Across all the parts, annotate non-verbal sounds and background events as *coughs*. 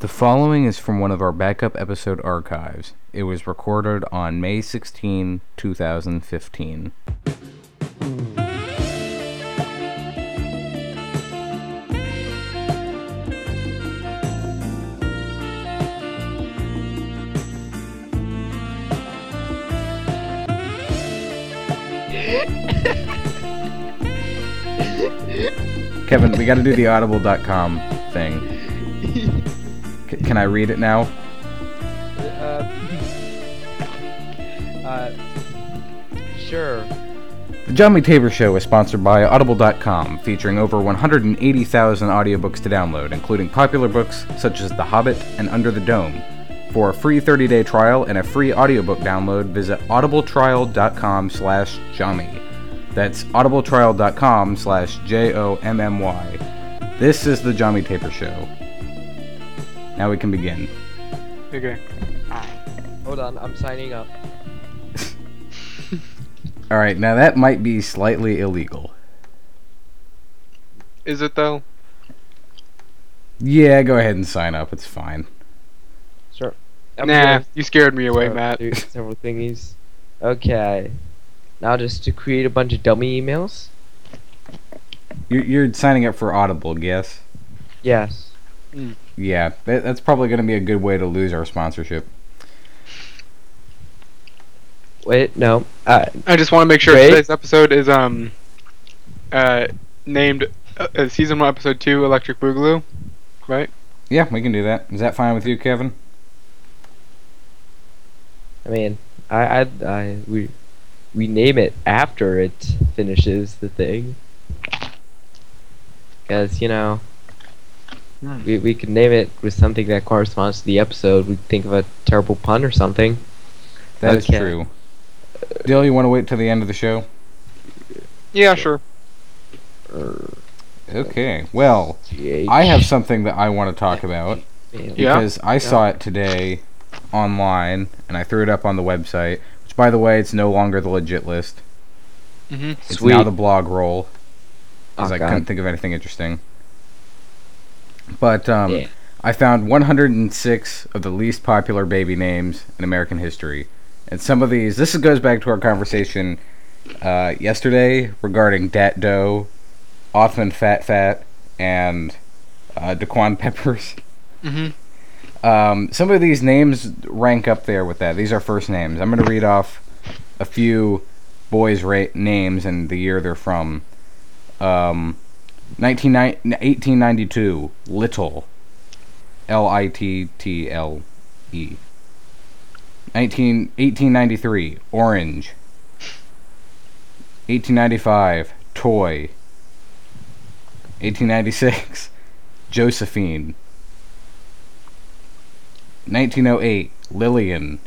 The following is from one of our backup episode archives. It was recorded on May 16, 2015. Kevin, we gotta do the audible.com thing. Can I read it now? Uh, *laughs* uh, sure. The John Taber Show is sponsored by Audible.com, featuring over 180,000 audiobooks to download, including popular books such as The Hobbit and Under the Dome. For a free 30-day trial and a free audiobook download, visit audibletrial.com slash Jommy. That's audibletrial.com slash J-O-M-M-Y. This is the Jommy Taber Show. Now we can begin. Okay. Hold on, I'm signing up. *laughs* Alright, now that might be slightly illegal. Is it though? Yeah, go ahead and sign up, it's fine. Sure. I'm nah, gonna you scared me away, start Matt. do Several thingies. Okay. Now just to create a bunch of dummy emails. You're, you're signing up for Audible, guess? yes? Yes. Yeah, that, that's probably going to be a good way to lose our sponsorship. Wait, no. Uh, I just want to make sure Wait. today's episode is um uh named uh, uh, season one episode two Electric Boogaloo, right? Yeah, we can do that. Is that fine with you, Kevin? I mean, I, I, I, we, we name it after it finishes the thing. Because, you know, We, we could name it with something that corresponds to the episode. We'd think of a terrible pun or something. That is Okay. true. Dill, you want to wait till the end of the show? Yeah, sure. Okay. Well, GH. I have something that I want to talk about Man, Yeah? because I saw it today online and I threw it up on the website. Which, by the way, it's no longer the legit list. Mm-hmm. It's Sweet. now the blog roll. Because Oh, I God. couldn't think of anything interesting. But um, Yeah. I found 106 of the least popular baby names in American history. And some of these, this goes back to our conversation uh, yesterday regarding Dat Doe, Othman Fat Fat, and uh, Daquan Peppers. Mm-hmm. Um, some of these names rank up there with that. These are first names. I'm going to read off a few boys' ra- names and the year they're from. Um, 19, 1892, Little. L I T T L E. 19, 1893, Orange. 1895, Toy. 1896, *laughs* Josephine. 1908, Lillian.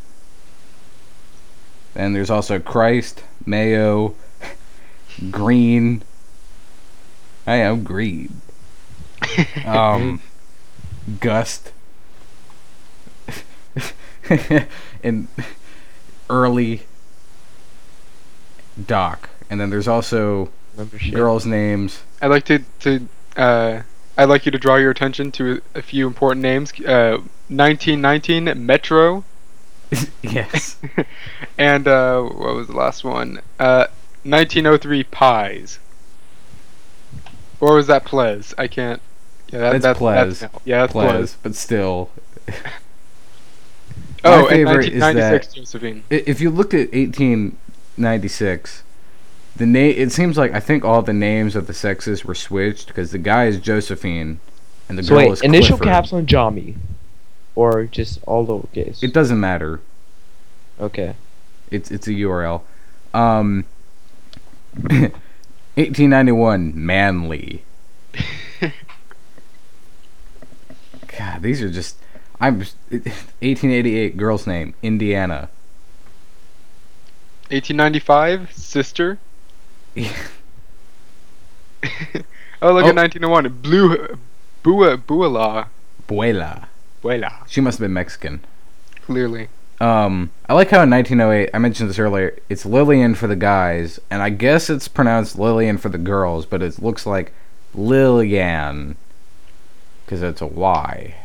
And there's also Christ, Mayo, *laughs* Green. I am Green. Um, Gust. and early Doc. And then there's also girls' names. I'd like to to uh I'd like you to draw your attention to a, a few important names. Uh, 1919 Metro, *laughs* yes. *laughs* and uh, what was the last one? Uh, 1903 Pies. Or was that Plez? I can't. Yeah, that, That's that's Plez. That's, yeah, that's Plez. Plez, but still. *laughs* Oh, My and favorite is 1996 Josephine. I- If you looked at 1896, the name it seems like I think all the names of the sexes were switched because the guy is Josephine and the So girl wait, is initial Clifford. caps on Jami, or just all lowercase. It doesn't matter. okay. It's it's a URL. Um *laughs* 1891 Manly. *laughs* God, these are just I'm 1888 girl's name Indiana. 1895 Sister. *laughs* oh, look Oh. at 1901 Blue Bua Buala. Buela. Buela. She must have been Mexican. Clearly. Um, I like how in 1908, I mentioned this earlier, it's Lillian for the guys, and I guess it's pronounced Lillian for the girls, but it looks like Lillian, because it's a Y.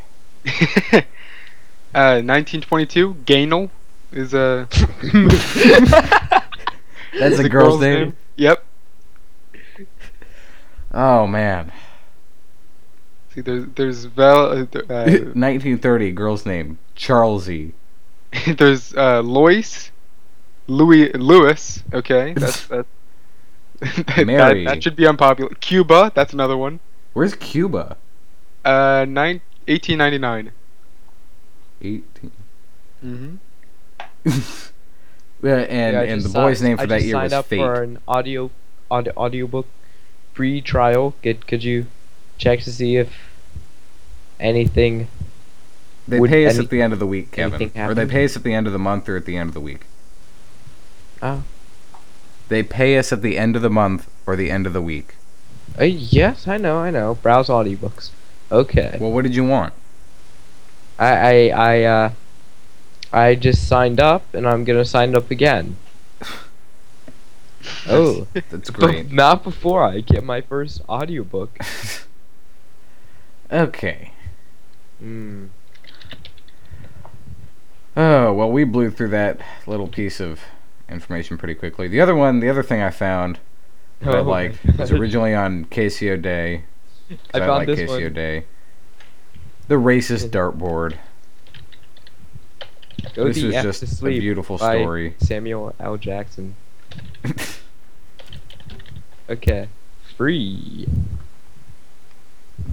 *laughs* uh, 1922, Gainel is a. *laughs* That's *laughs* a girl's name? Yep. Oh man. See, there's there's Val, uh, uh, 1930 girl's name Charlesy. *laughs* there's uh, Lois, Louis Lewis. Okay, *laughs* that's that. *laughs* that, Mary. that should be unpopular. Cuba, that's another one. Where's Cuba? Uh, nine, 1899. 18. Mm-hmm. Yeah, and Yeah, and the just boy's name for I that just year signed was up Fate. for an audio, audio audiobook free trial. Could could you check to see if anything? They Would pay us any- at the end of the week, Kevin. Or they pay us at the end of the month or at the end of the week. Oh, They pay us at the end of the month or the end of the week. uh, yes, I know, I know. Browse audiobooks. Okay. Well, what did you want? I I I uh I just signed up and I'm gonna sign up again. *laughs* oh, That's *laughs* great. but not before I get my first audiobook. *laughs* okay. Hmm. Oh, well, we blew through that little piece of information pretty quickly. The other one, the other thing I found that Oh liked was originally on KCO Day. *laughs* I I, found like this KCO one. Day. The racist dartboard. Go this the was F just a beautiful story. Samuel L. Jackson. *laughs* Okay. Free.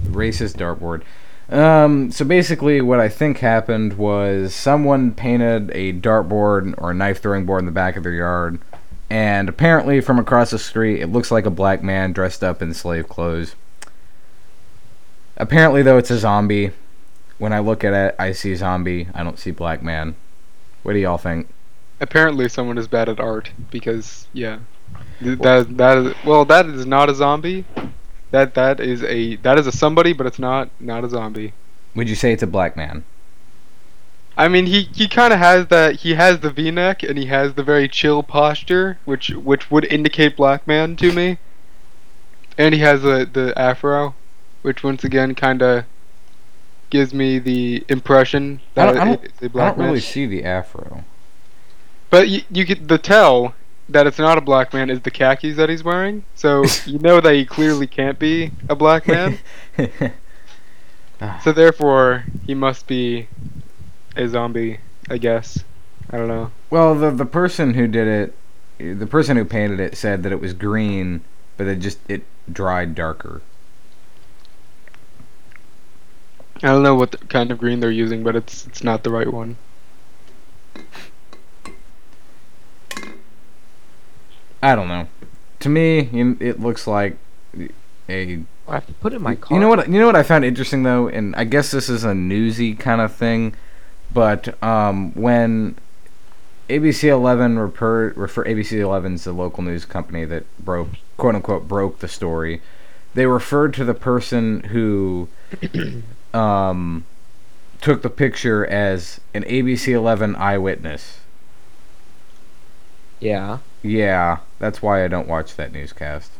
racist dartboard. Um, so basically, what I think happened was someone painted a dartboard or a knife throwing board in the back of their yard, and apparently from across the street, it looks like a black man dressed up in slave clothes. Apparently, though, it's a zombie. When I look at it, I see zombie. I don't see black man. What do y'all think? Apparently, someone is bad at art because yeah, Th- that that is well, that is not a zombie. That that is a that is a somebody, but it's not not a zombie. Would you say it's a black man? I mean, he he kind of has that. He has the V-neck and he has the very chill posture, which which would indicate black man to me. And he has the the afro, which once again kind of gives me the impression I that don't, I don't, it's a I don't man. really see the afro. But you, you get the tell that it's not a black man is the khakis that he's wearing. So *laughs* you know that he clearly can't be a black man. *laughs* so therefore, he must be a zombie, I guess. I don't know. Well, the the person who did it, the person who painted it said that it was green, but it just it dried darker. I don't know what kind of green they're using, but it's it's not the right one. I don't know. To me, it looks like a. I have to put it in my car. You know what? You know what I found interesting though, and I guess this is a newsy kind of thing, but um, when ABC 11 refer, refer ABC 11's the local news company that broke quote unquote broke the story. They referred to the person who *coughs* um, took the picture as an ABC 11 eyewitness. Yeah. Yeah, that's why I don't watch that newscast.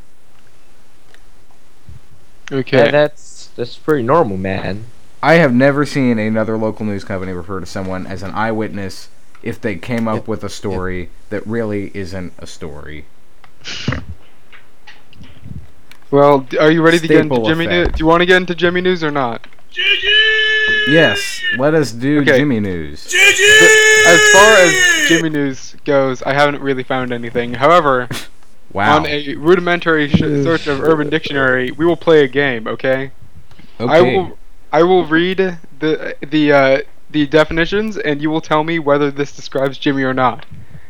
Okay. Yeah, that's that's pretty normal, man. I have never seen another local news company refer to someone as an eyewitness if they came up with a story that really isn't a story. well, d- are you ready to get into Staple Jimmy News? effect. Do you want to get into Jimmy News or not? Yes, let us do Okay. Jimmy News. As far as Jimmy News goes, I haven't really found anything. However, Wow. on a rudimentary sh- search of Urban Dictionary, we will play a game. Okay. I okay. will I will read the the uh, the definitions, and you will tell me whether this describes Jimmy or not.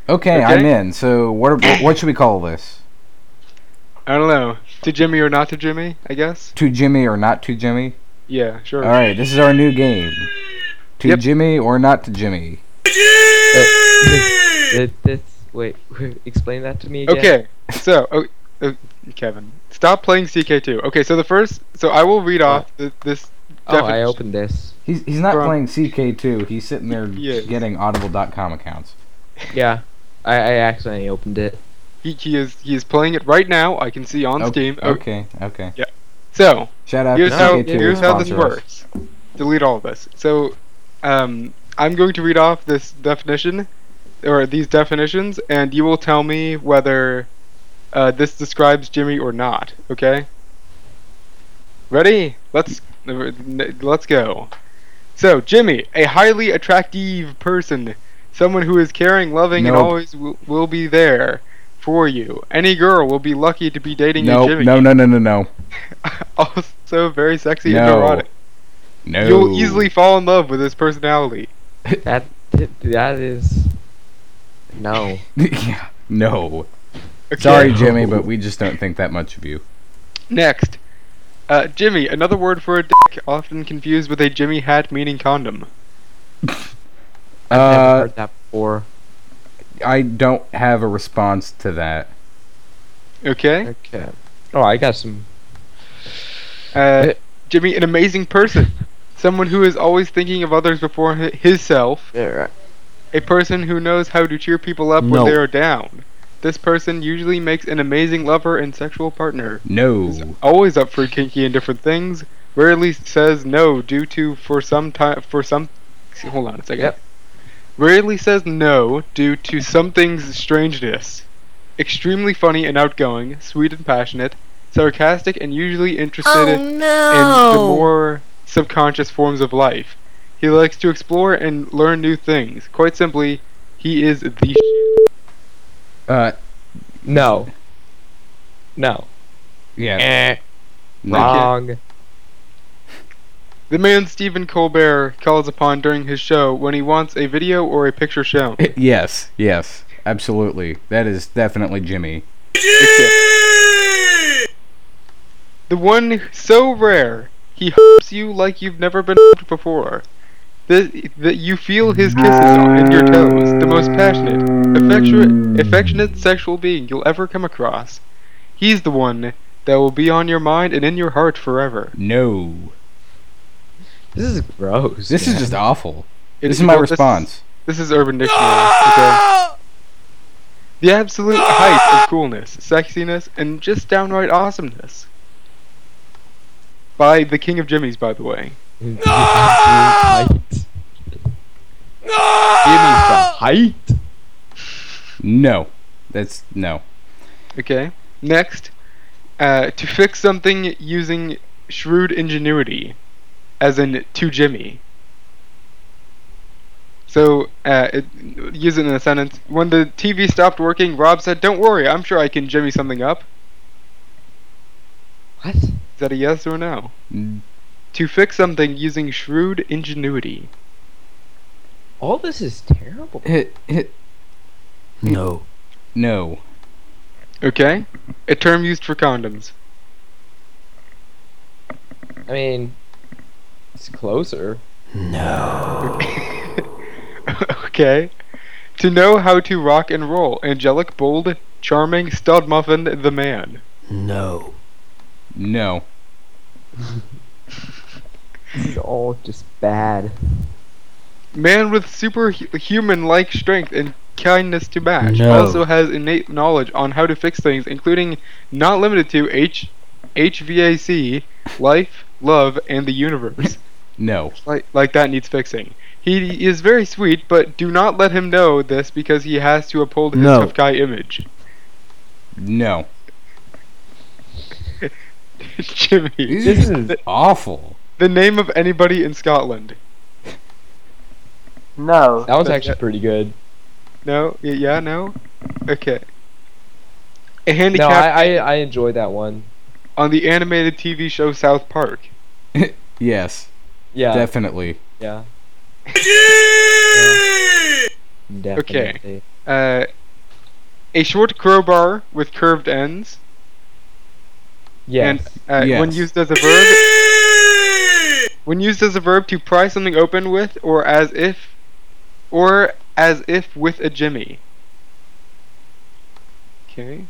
okay, okay. I'm in. So what are- what should we call this? I don't know. To Jimmy or not to Jimmy? I guess. To Jimmy or not to Jimmy? Yeah, sure. All right, this is our new game. To Yep. Jimmy or not to Jimmy? Th- this, wait, *laughs* explain that to me again. Okay. So, oh, uh, Kevin, stop playing CK2. Okay, so the first, so I will read off th- this. Oh, I opened this. He's he's not From- playing CK2. He's sitting there Yes. getting Audible.com accounts. Yeah, I, I accidentally opened it. He, he is he is playing it right now. I can see on O- Steam. Okay, Okay, okay. So Shout out here's to how CK2. here's how this works. delete all of this. So, um, I'm going to read off this definition, or these definitions, and you will tell me whether uh, this describes Jimmy or not. Okay? Ready? Let's let's go. So, Jimmy, a highly attractive person, someone who is caring, loving, and always will, will be there for you. Any girl will be lucky to be dating No, a Jimmy. no, no, no, no, no, *laughs* also, very sexy and No. erotic. no. You'll easily fall in love with his personality. *laughs* That that is no. *laughs* yeah, no. Okay. Sorry, Jimmy, but we just don't think that much of you. Next. Uh, Jimmy, another word for a dick, often confused with a Jimmy hat meaning condom. I've never Uh, heard that before. I don't have a response to that. Okay? Okay. Oh, I got some. Uh, Jimmy, an amazing person. Someone who is always thinking of others before hi- himself. Yeah. A person who knows how to cheer people up No. when they are down. This person usually makes an amazing lover and sexual partner. No. Is always up for kinky and different things. Rarely says no due to for some time for some. Hold on a second. Yep. Rarely says no due to something's strangeness. Extremely funny and outgoing, sweet and passionate, sarcastic and usually interested in the more subconscious forms of life. He likes to explore and learn new things. Quite simply, he is the. Sh- Uh, No. No. yeah. Eh. no. Wrong. The man Stephen Colbert calls upon during his show when he wants a video or a picture shown. *laughs* Yes, yes, absolutely. That is definitely Jimmy. *laughs* The one so rare, he hopes you like you've never been hugged before. That, that you feel his kisses on in your toes, the most passionate, affectionate, affectionate sexual being you'll ever come across. He's the one that will be on your mind and in your heart forever. No. This is gross. This is just awful. It- This is my well, response. This is Urban Dictionary. Ah! Okay. The absolute ah! height of coolness, sexiness, and just downright awesomeness. By the King of Jimmy's, by the way. Ah! height. Jimmy's the height. No. That's no. Okay. Next, uh, to fix something using shrewd ingenuity, as in to Jimmy. So, uh, it, use it in a sentence. When the TV stopped working, Rob said, "Don't worry, I'm sure I can Jimmy something up." What? Is that a yes or no? N- To fix something using shrewd ingenuity. All this is terrible. Hit, hit. No. No. Okay. A term used for condoms. I mean, it's closer. No. *laughs* okay. To know how to rock and roll. Angelic, bold, charming, stud muffin, the man. No. No. *laughs* This is all just bad. Man with superhuman like strength and kindness to match. No. Also has innate knowledge on how to fix things, including not limited to H HVAC, life, love, and the universe. *laughs* No. like like that needs fixing. He is very sweet, but do not let him know this because he has to uphold his No. tough guy image. No. *laughs* Jimmy. This are is awful. The name of anybody in Scotland. No. that was actually pretty good. No? Yeah, no? Okay. A No, handicap I, I I enjoy that one. On the animated TV show South Park. *laughs* Yes, Yeah. definitely. yeah. Okay. Definitely. Uh, a short crowbar with curved ends. Yes. And uh, when used as a verb, when used as a verb to pry something open with, or as if, or as if with a jimmy. Okay.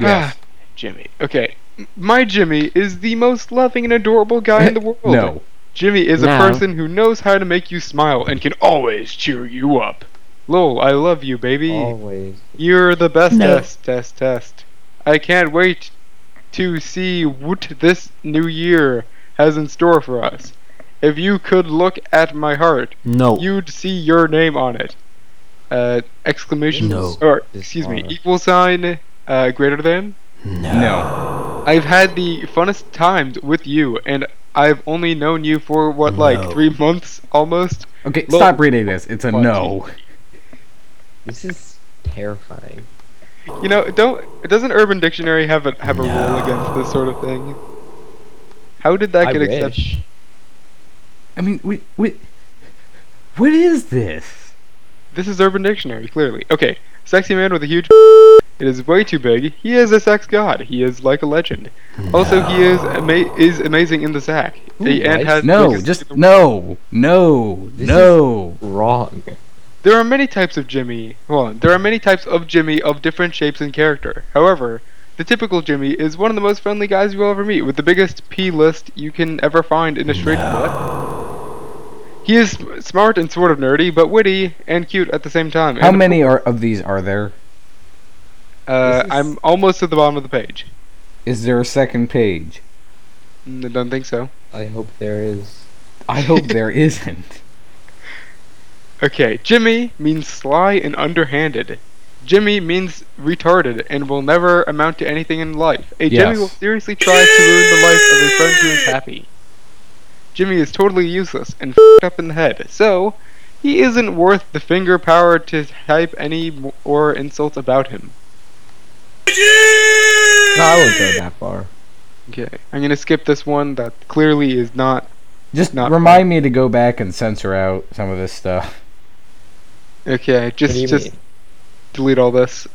Yes. Jimmy. Okay. My Jimmy is the most loving and adorable guy in the *laughs* world. no. Jimmy is a person who knows how to make you smile and can always cheer you up. Lol, I love you, baby. Always. You're the best No. test, test, test. I can't wait to see what this new year has in store for us. If you could look at my heart, No. you'd see your name on it. Uh, exclamation No. or excuse me, equal sign, uh, greater than. No. I've had the funnest times with you, and I've only known you for what, like three months almost. Okay, Look. stop reading this. It's a One, no. This is terrifying. You know, don't doesn't Urban Dictionary have a have a rule against this sort of thing? How did that I get accepted? wish. I mean, we, we, what is this? This is Urban Dictionary, clearly. Okay, sexy man with a huge. It is way too big. He is a sex god. He is like a legend. Also, he is ama- is amazing in the sack. Ooh, and nice. has No, biggest- just no, no, This no. Wrong. There are many types of Jimmy. Hold on. There are many types of Jimmy of different shapes and character. However, the typical Jimmy is one of the most friendly guys you will ever meet, with the biggest P list you can ever find in a straight what? He is smart and sort of nerdy, but witty and cute at the same time. How And of many are of these are there? Uh, is- I'm almost at the bottom of the page. Is there a second page? Mm, I don't think so. I hope there is. I hope *laughs* there isn't. Okay, Jimmy means sly and underhanded. Jimmy means retarded and will never amount to anything in life. A Jimmy will seriously try to ruin the life of a friend who is happy. Jimmy is totally useless and f***ed up in the head, so he isn't worth the finger power to type any more insults about him. No, I won't go that far. Okay, I'm gonna skip this one that clearly is not. Just Not remind me to go back and censor out some of this stuff. Okay, just what do you just mean? delete all this.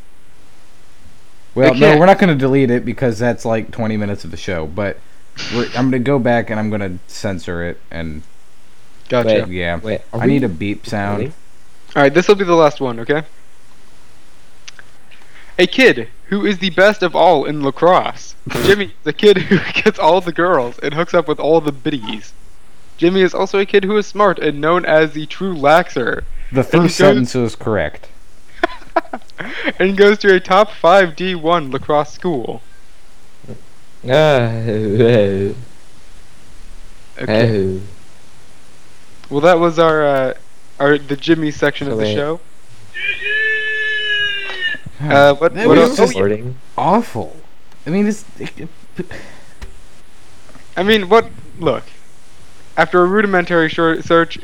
Well, I no, we're not going to delete it because that's like 20 minutes of the show. But we're, I'm going to go back and I'm going to censor it. And Gotcha. Wait. yeah, Wait, I we need a beep sound. really? Alright, this will be the last one, okay? A kid who is the best of all in lacrosse. Jimmy, the kid who *laughs* gets all the girls and hooks up with all the biddies. Jimmy is also a kid who is smart and known as the true laxer, The he first goes- sentence is correct. *laughs* and goes to a top 5 D1 lacrosse school. Ah, *laughs* Okay. oh. Well, that was our, uh, our the Jimmy section So of the wait. show. Uh, what, That what was else? just- Oh, yeah. Awful. I mean, it's. I mean, what? Look. After a rudimentary short search,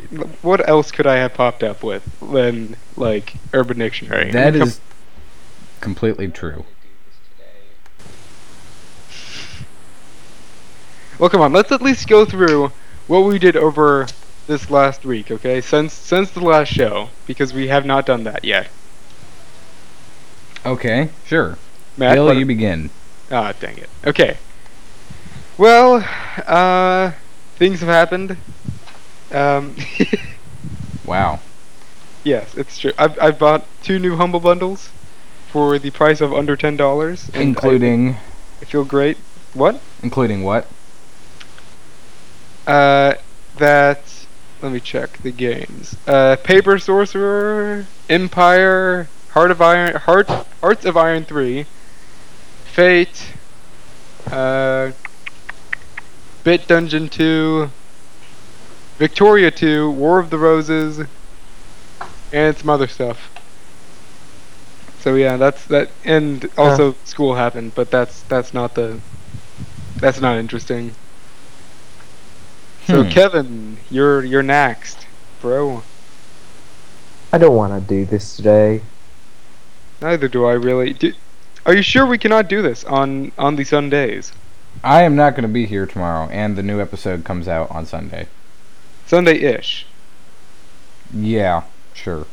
what else could I have popped up with than like Urban Dictionary? That is That mean, come- is completely true. Well, come on. Let's at least go through what we did over this last week, okay? Since since the last show, because we have not done that yet. Okay, sure. Matt, Bill, you begin. Ah, dang it. Okay. Well, uh, things have happened. Um, *laughs* Wow. yes, it's true. I've I've bought two new humble bundles for the price of under ten dollars, Including. I feel great. What? Including what? Uh, that. Let me check the games. Uh, Paper Sorcerer, Empire, Heart of Iron, Heart, Hearts of Iron Three, Fate, uh, Bit Dungeon Two, Victoria Two, War of the Roses, and some other stuff. So yeah, that's that, and also school happened, but that's that's not the, that's not interesting. So Hmm. Kevin, you're you're next, bro. I don't want to do this today. Neither do I really. Do, are you sure we cannot do this on on the Sundays? I am not going to be here tomorrow, and the new episode comes out on Sunday. Sunday-ish. Yeah, sure.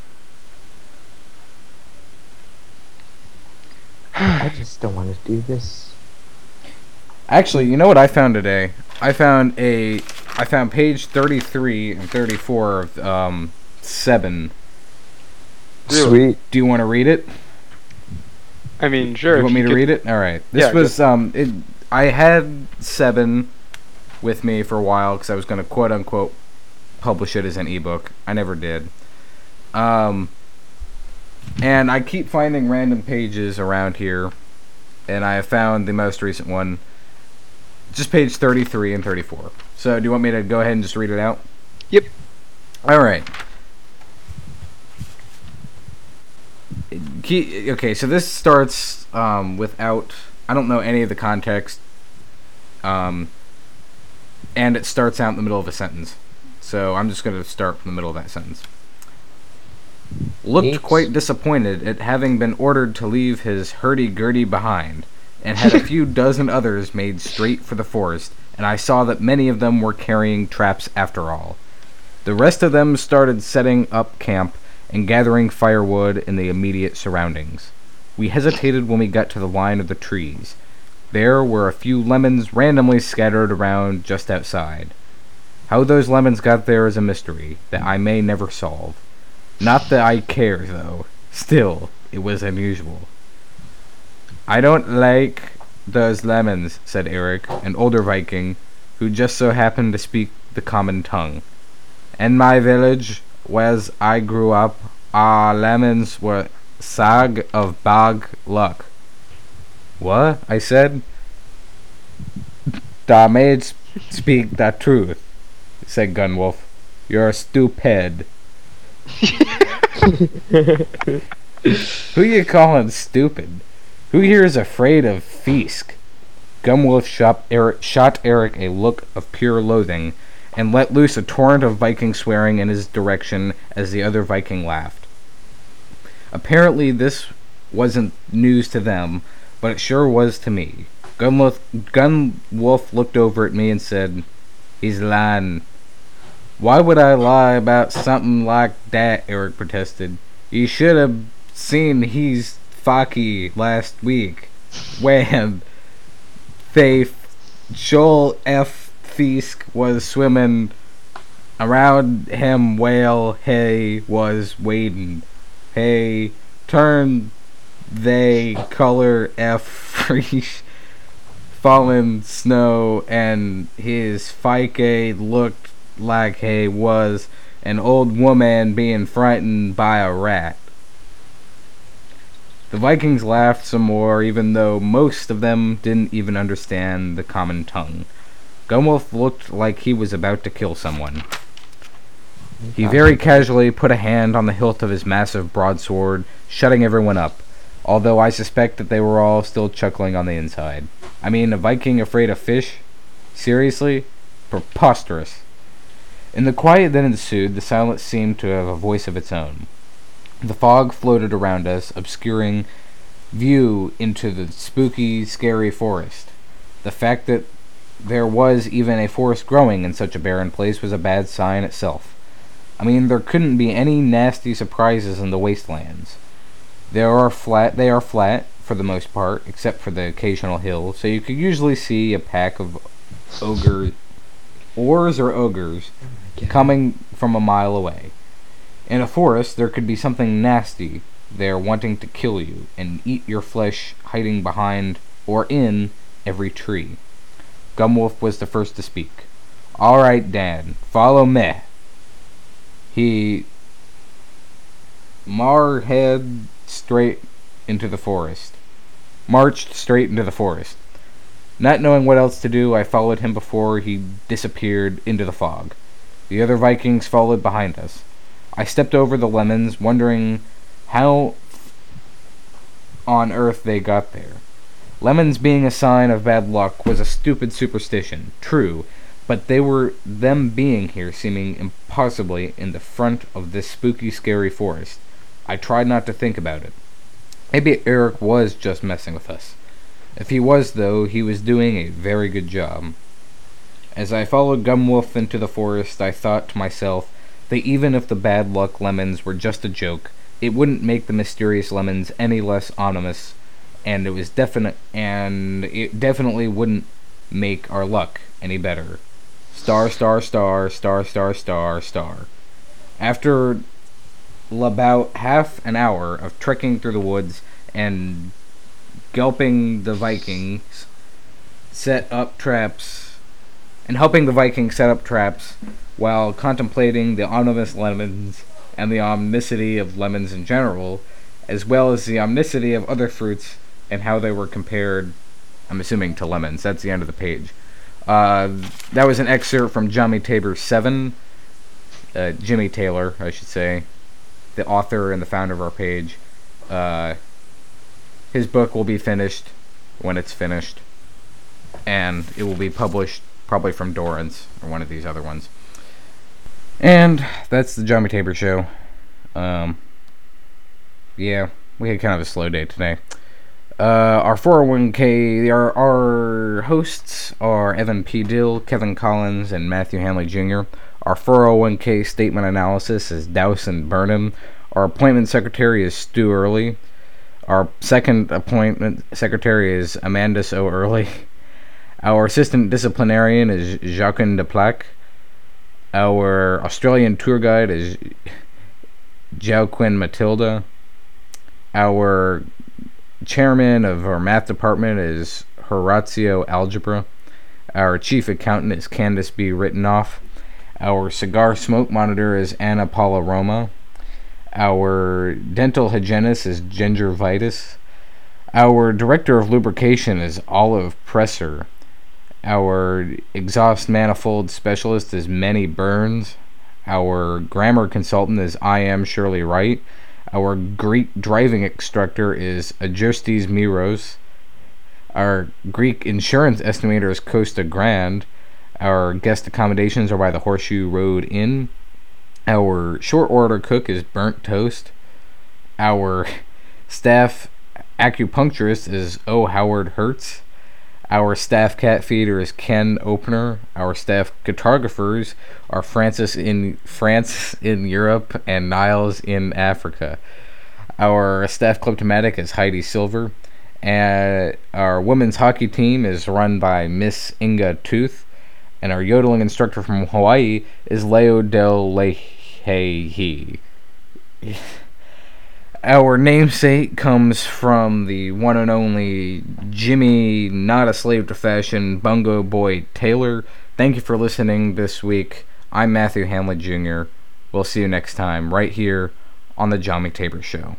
I just don't want to do this. Actually, you know what I found today? I found a, I found page thirty-three and thirty-four of um seven. Sweet. Do you want to read it? I mean, sure. you want me to could- read it? All right. This Yeah, was um, it. I had seven with me for a while because I was going to quote unquote publish it as an ebook. I never did. Um, and I keep finding random pages around here, and I have found the most recent one. just page 33 and 34. So, do you want me to go ahead and just read it out? Yep. All right. Key, okay, so this starts um, without. I don't know any of the context. Um, and it starts out in the middle of a sentence. So I'm just going to start from the middle of that sentence. Looked Neat. quite disappointed at having been ordered to leave his hurdy-gurdy behind, and had a *laughs* few dozen others made straight for the forest, and I saw that many of them were carrying traps after all. The rest of them started setting up camp and gathering firewood in the immediate surroundings. We hesitated when we got to the line of the trees. There were a few lemons randomly scattered around just outside. How those lemons got there is a mystery that I may never solve. Not that I care, though. Still, it was unusual. I don't like those lemons, said Eric, an older Viking, who just so happened to speak the common tongue. In my village, where I grew up, our lemons were sag of bad luck. What? I said. The maids speak the truth, said Gunwolf. You're stupid. Who you calling stupid? Who here is afraid of Fisk? Gumwolf shot Eric, shot Eric a look of pure loathing and let loose a torrent of Viking swearing in his direction as the other Viking laughed. Apparently, this wasn't news to them, but it sure was to me. Gunwolf, Gunwolf looked over at me and said, He's lying. Why would I lie about something like that? Eric protested. You should have seen he's fucky last week. When they Joel F. Fisk was swimming around him while he was wading. Hey, turn they color F fresh *laughs* fallen snow and his fike looked like he was an old woman being frightened by a rat. The Vikings laughed some more, even though most of them didn't even understand the common tongue. Gunwolf looked like he was about to kill someone. He very casually put a hand on the hilt of his massive broadsword, shutting everyone up, although I suspect that they were all still chuckling on the inside. I mean, a Viking afraid of fish? Seriously? Preposterous. In the quiet that ensued, the silence seemed to have a voice of its own. The fog floated around us, obscuring view into the spooky, scary forest. The fact that there was even a forest growing in such a barren place was a bad sign itself. I mean, there couldn't be any nasty surprises in the wastelands. There are flat. They are flat for the most part, except for the occasional hill. So you could usually see a pack of ogre, ors or ogres, coming from a mile away. In a forest, there could be something nasty there wanting to kill you and eat your flesh, hiding behind or in every tree. Gumwolf was the first to speak. All right, Dan, follow me. He marhead straight into the forest. Marched straight into the forest. Not knowing what else to do, I followed him before he disappeared into the fog. The other Vikings followed behind us. I stepped over the lemons, wondering how on earth they got there. Lemons being a sign of bad luck was a stupid superstition, true, but they were them being here seeming impossibly in the front of this spooky, scary forest. I tried not to think about it. Maybe Eric was just messing with us. If he was, though, he was doing a very good job. As I followed Gumwolf into the forest, I thought to myself that even if the bad luck lemons were just a joke, it wouldn't make the mysterious lemons any less ominous, and it was definite, and it definitely wouldn't make our luck any better. Star, star, star, star, star, star, star. After about half an hour of trekking through the woods and gulping the Vikings set up traps and helping the Vikings set up traps while contemplating the ominous lemons and the omnicity of lemons in general, as well as the omnicity of other fruits and how they were compared, I'm assuming, to lemons. That's the end of the page. Uh, that was an excerpt from Johnny Taber 7. Uh, Jimmy Taylor, I should say, the author and the founder of our page. Uh, his book will be finished when it's finished, and it will be published probably from Dorrance or one of these other ones. And that's the Johnny Taber show. Um, yeah, we had kind of a slow day today. Uh, our 401k, our, our hosts are Evan P. Dill, Kevin Collins, and Matthew Hanley Jr. Our 401k statement analysis is Dowson Burnham. Our appointment secretary is Stu Early. Our second appointment secretary is Amanda So Early. *laughs* Our assistant disciplinarian is Jacqueline Deplaque. Our Australian tour guide is Joaquin Matilda. Our chairman of our math department is Horatio Algebra. Our chief accountant is Candace B. Rittenoff. Our cigar smoke monitor is Anna Paula Roma. Our dental hygienist is Ginger Vitus. Our director of lubrication is Olive Presser. Our exhaust manifold specialist is Manny Burns. Our grammar consultant is I am Shirley Wright. Our Greek driving instructor is Adjustes Miros. Our Greek insurance estimator is Costa Grand. Our guest accommodations are by the Horseshoe Road Inn. Our short order cook is Burnt Toast. Our *laughs* staff acupuncturist is O. Howard Hertz. Our staff cat feeder is Ken Opener. Our staff guitargraphers are Francis in France in Europe and Niles in Africa. Our staff kleptomatic is Heidi Silver. And our women's hockey team is run by Miss Inga Tooth. And our yodeling instructor from Hawaii is Leo Del Lehehi. Our namesake comes from the one and only Jimmy, not a slave to fashion, Bungo Boy Taylor. Thank you for listening this week. I'm Matthew Hamlet Jr. We'll see you next time, right here on The John McTaber Show.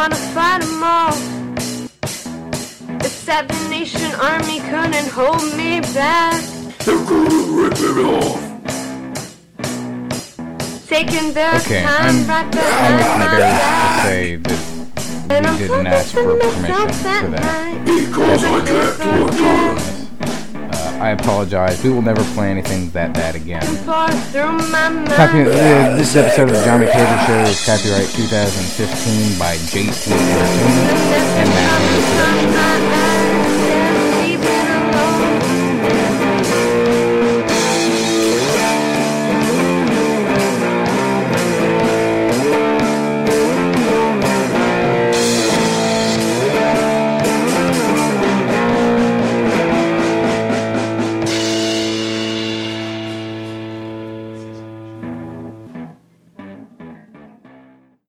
I'm gonna fight 'em all. The Seven Nation Army couldn't hold me back. Taking their Okay, time I'm, right I'm behind my embarrassed to back. say that And we I'm didn't ask for permission for that. Because I can't forget. I apologize. We will never play anything that bad again. Pour through my mind. Copy, uh, this episode of the Johnny Taylor Show is copyright 2015 by JT Entertainment and Matt